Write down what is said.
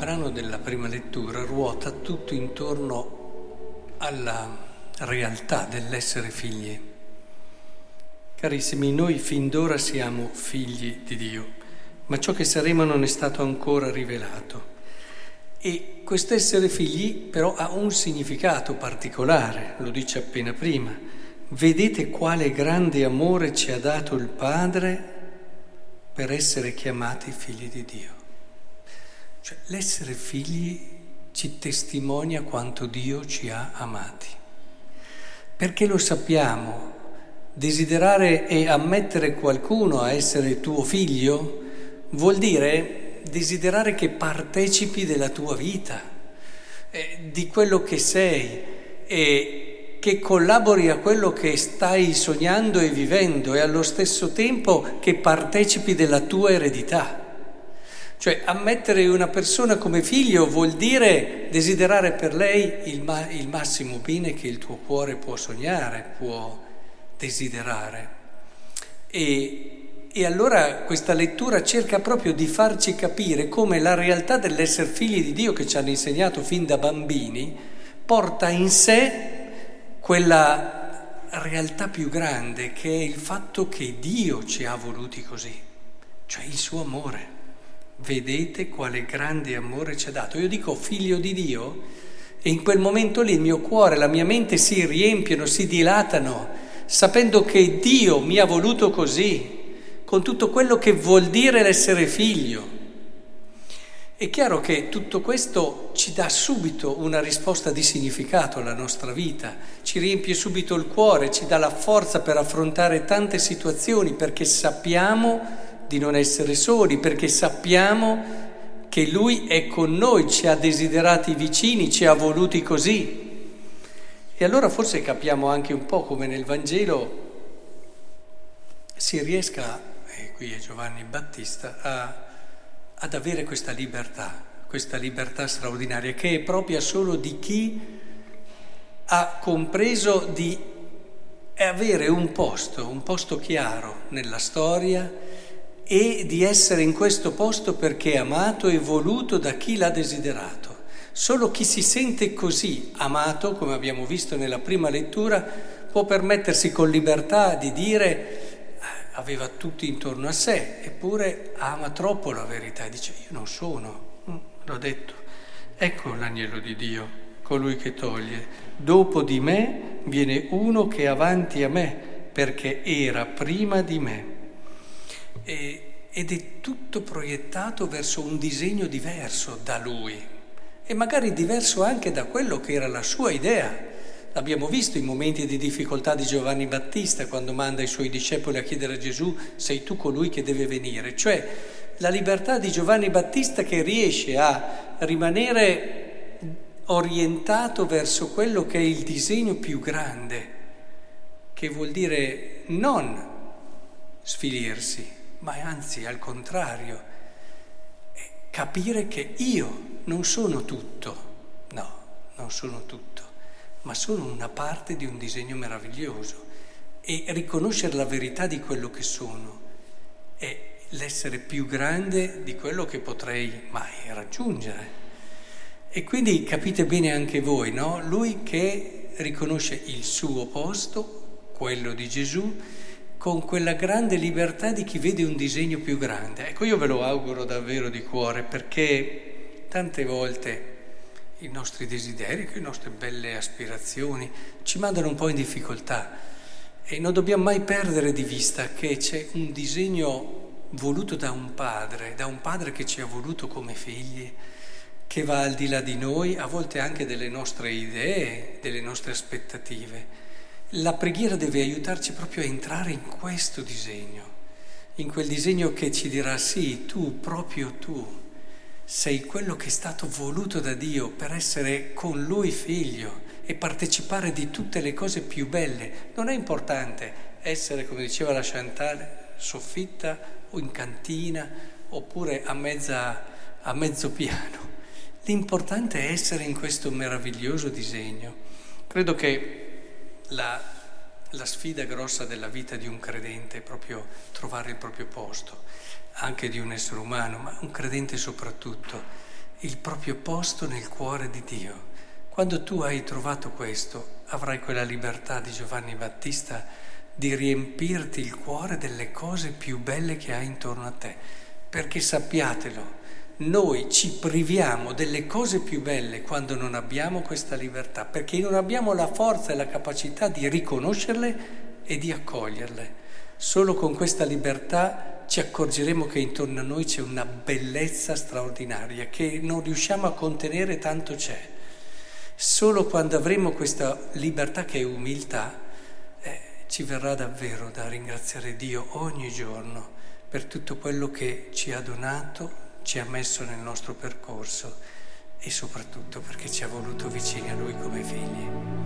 brano della prima lettura ruota tutto intorno alla realtà dell'essere figli. Carissimi, noi fin d'ora siamo figli di Dio, ma ciò che saremo non è stato ancora rivelato. E quest'essere figli però ha un significato particolare, lo dice appena prima. Vedete quale grande amore ci ha dato il Padre per essere chiamati figli di Dio. Cioè, l'essere figli ci testimonia quanto Dio ci ha amati. Perché lo sappiamo, desiderare e ammettere qualcuno a essere tuo figlio vuol dire desiderare che partecipi della tua vita, eh, di quello che sei e che collabori a quello che stai sognando e vivendo e allo stesso tempo che partecipi della tua eredità. Cioè ammettere una persona come figlio vuol dire desiderare per lei il, ma- il massimo bene che il tuo cuore può sognare, può desiderare. E, e allora questa lettura cerca proprio di farci capire come la realtà dell'essere figli di Dio che ci hanno insegnato fin da bambini porta in sé quella realtà più grande che è il fatto che Dio ci ha voluti così, cioè il suo amore. Vedete quale grande amore ci ha dato. Io dico figlio di Dio e in quel momento lì il mio cuore, la mia mente si riempiono, si dilatano, sapendo che Dio mi ha voluto così, con tutto quello che vuol dire l'essere figlio. È chiaro che tutto questo ci dà subito una risposta di significato alla nostra vita, ci riempie subito il cuore, ci dà la forza per affrontare tante situazioni perché sappiamo di non essere soli, perché sappiamo che Lui è con noi, ci ha desiderati vicini, ci ha voluti così. E allora forse capiamo anche un po' come nel Vangelo si riesca, e qui è Giovanni Battista, a, ad avere questa libertà, questa libertà straordinaria, che è propria solo di chi ha compreso di avere un posto, un posto chiaro nella storia e di essere in questo posto perché è amato e voluto da chi l'ha desiderato. Solo chi si sente così amato, come abbiamo visto nella prima lettura, può permettersi con libertà di dire eh, aveva tutti intorno a sé, eppure ama troppo la verità e dice io non sono, mm, l'ho detto. Ecco l'agnello di Dio, colui che toglie. Dopo di me viene uno che è avanti a me, perché era prima di me e, ed è tutto proiettato verso un disegno diverso da lui e magari diverso anche da quello che era la sua idea. L'abbiamo visto in momenti di difficoltà di Giovanni Battista quando manda i suoi discepoli a chiedere a Gesù sei tu colui che deve venire, cioè la libertà di Giovanni Battista che riesce a rimanere orientato verso quello che è il disegno più grande, che vuol dire non sfilirsi, ma anzi al contrario, capire che io non sono tutto, no, non sono tutto, ma sono una parte di un disegno meraviglioso e riconoscere la verità di quello che sono è l'essere più grande di quello che potrei mai raggiungere. E quindi capite bene anche voi, no? Lui che riconosce il suo posto, quello di Gesù, con quella grande libertà di chi vede un disegno più grande. Ecco, io ve lo auguro davvero di cuore perché tante volte i nostri desideri, le nostre belle aspirazioni ci mandano un po' in difficoltà e non dobbiamo mai perdere di vista che c'è un disegno voluto da un padre, da un padre che ci ha voluto come figli, che va al di là di noi, a volte anche delle nostre idee, delle nostre aspettative. La preghiera deve aiutarci proprio a entrare in questo disegno, in quel disegno che ci dirà sì, tu, proprio tu, sei quello che è stato voluto da Dio per essere con Lui figlio e partecipare di tutte le cose più belle. Non è importante essere, come diceva la Chantal, soffitta o in cantina oppure a, mezza, a mezzo piano. L'importante è essere in questo meraviglioso disegno. Credo che la, la sfida grossa della vita di un credente è proprio trovare il proprio posto, anche di un essere umano, ma un credente soprattutto, il proprio posto nel cuore di Dio. Quando tu hai trovato questo, avrai quella libertà di Giovanni Battista di riempirti il cuore delle cose più belle che hai intorno a te. Perché sappiatelo, noi ci priviamo delle cose più belle quando non abbiamo questa libertà, perché non abbiamo la forza e la capacità di riconoscerle e di accoglierle. Solo con questa libertà ci accorgeremo che intorno a noi c'è una bellezza straordinaria che non riusciamo a contenere tanto c'è. Solo quando avremo questa libertà che è umiltà, eh, ci verrà davvero da ringraziare Dio ogni giorno per tutto quello che ci ha donato, ci ha messo nel nostro percorso e soprattutto perché ci ha voluto vicini a Lui come figli.